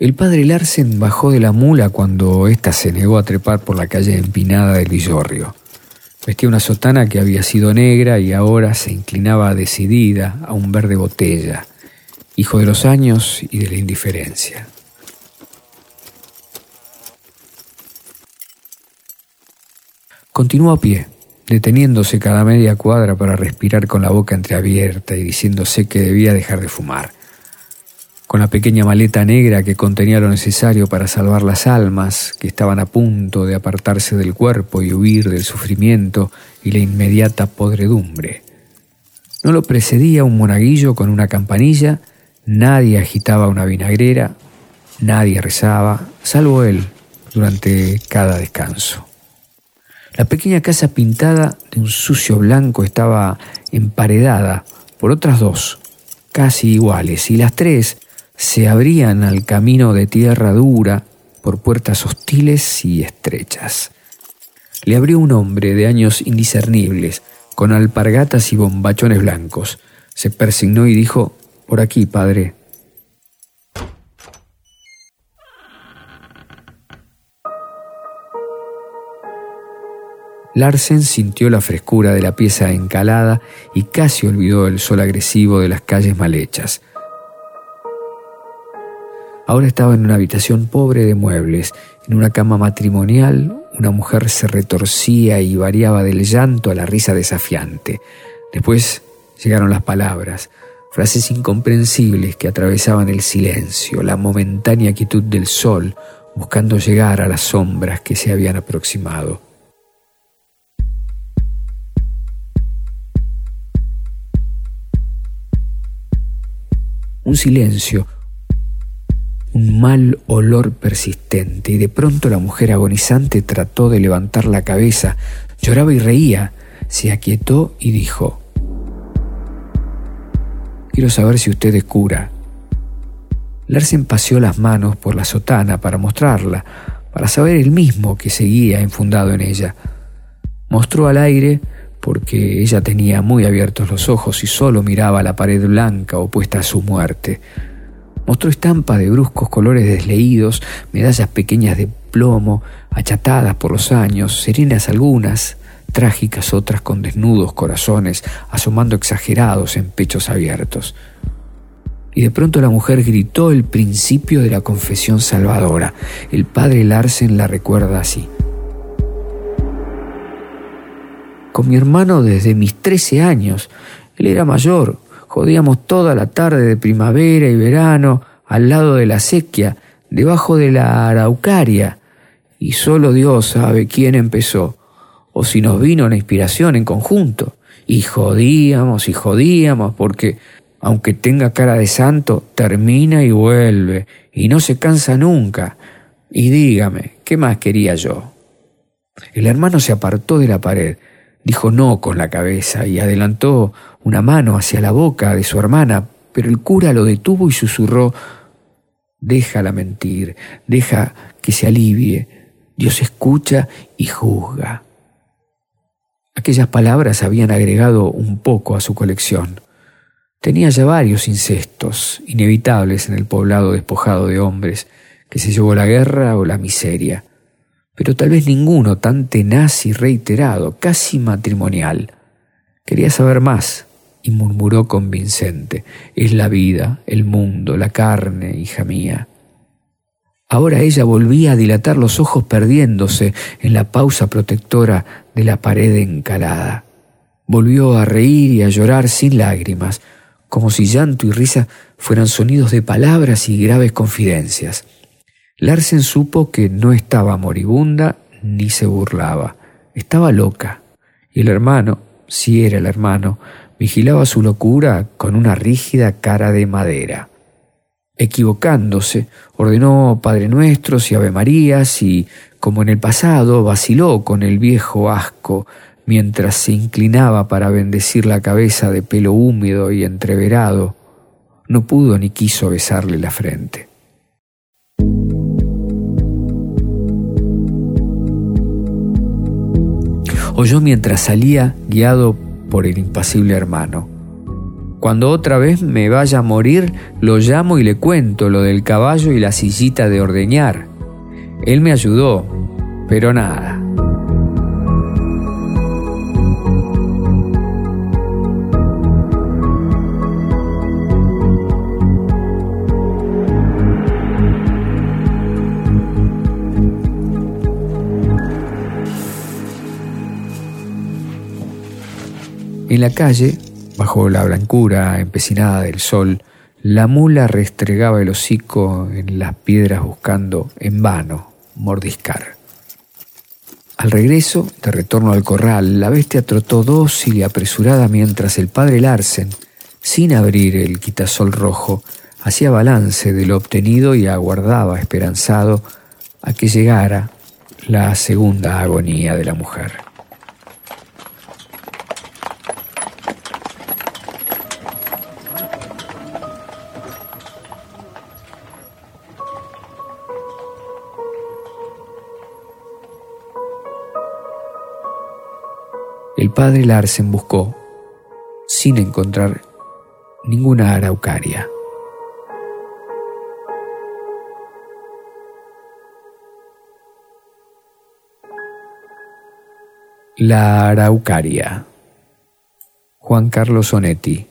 El padre Larsen bajó de la mula cuando ésta se negó a trepar por la calle empinada del Villorrio. Vestía una sotana que había sido negra y ahora se inclinaba decidida a un verde botella, hijo de los años y de la indiferencia. Continuó a pie, deteniéndose cada media cuadra para respirar con la boca entreabierta y diciéndose que debía dejar de fumar con la pequeña maleta negra que contenía lo necesario para salvar las almas que estaban a punto de apartarse del cuerpo y huir del sufrimiento y la inmediata podredumbre. No lo precedía un monaguillo con una campanilla, nadie agitaba una vinagrera, nadie rezaba, salvo él, durante cada descanso. La pequeña casa pintada de un sucio blanco estaba emparedada por otras dos, casi iguales, y las tres se abrían al camino de tierra dura por puertas hostiles y estrechas. Le abrió un hombre de años indiscernibles, con alpargatas y bombachones blancos. Se persignó y dijo, Por aquí, padre. Larsen sintió la frescura de la pieza encalada y casi olvidó el sol agresivo de las calles mal hechas. Ahora estaba en una habitación pobre de muebles, en una cama matrimonial, una mujer se retorcía y variaba del llanto a la risa desafiante. Después llegaron las palabras, frases incomprensibles que atravesaban el silencio, la momentánea quietud del sol, buscando llegar a las sombras que se habían aproximado. Un silencio, un mal olor persistente y de pronto la mujer agonizante trató de levantar la cabeza, lloraba y reía, se aquietó y dijo, Quiero saber si usted es cura. Larsen paseó las manos por la sotana para mostrarla, para saber él mismo que seguía enfundado en ella. Mostró al aire porque ella tenía muy abiertos los ojos y solo miraba la pared blanca opuesta a su muerte. Mostró estampas de bruscos colores desleídos, medallas pequeñas de plomo, achatadas por los años, serenas algunas, trágicas otras con desnudos corazones asomando exagerados en pechos abiertos. Y de pronto la mujer gritó el principio de la confesión salvadora. El padre Larsen la recuerda así. Con mi hermano desde mis trece años. Él era mayor, Jodíamos toda la tarde de primavera y verano al lado de la sequía, debajo de la araucaria, y solo Dios sabe quién empezó, o si nos vino la inspiración en conjunto. Y jodíamos y jodíamos porque, aunque tenga cara de santo, termina y vuelve, y no se cansa nunca. Y dígame, ¿qué más quería yo? El hermano se apartó de la pared, dijo no con la cabeza y adelantó una mano hacia la boca de su hermana, pero el cura lo detuvo y susurró, Déjala mentir, deja que se alivie, Dios escucha y juzga. Aquellas palabras habían agregado un poco a su colección. Tenía ya varios incestos, inevitables en el poblado despojado de hombres, que se llevó la guerra o la miseria, pero tal vez ninguno tan tenaz y reiterado, casi matrimonial. Quería saber más, y murmuró convincente, es la vida, el mundo, la carne, hija mía. Ahora ella volvía a dilatar los ojos perdiéndose en la pausa protectora de la pared encalada. Volvió a reír y a llorar sin lágrimas, como si llanto y risa fueran sonidos de palabras y graves confidencias. Larsen supo que no estaba moribunda ni se burlaba, estaba loca, y el hermano, si era el hermano, vigilaba su locura con una rígida cara de madera. Equivocándose, ordenó Padre Nuestros y Ave Marías y, como en el pasado, vaciló con el viejo asco mientras se inclinaba para bendecir la cabeza de pelo húmedo y entreverado. No pudo ni quiso besarle la frente. Oyó mientras salía, guiado por el impasible hermano. Cuando otra vez me vaya a morir, lo llamo y le cuento lo del caballo y la sillita de ordeñar. Él me ayudó, pero nada. En la calle, bajo la blancura empecinada del sol, la mula restregaba el hocico en las piedras buscando, en vano, mordiscar. Al regreso, de retorno al corral, la bestia trotó dócil y apresurada mientras el padre Larsen, sin abrir el quitasol rojo, hacía balance de lo obtenido y aguardaba esperanzado a que llegara la segunda agonía de la mujer. El padre Larsen buscó, sin encontrar ninguna araucaria. La araucaria. Juan Carlos Onetti.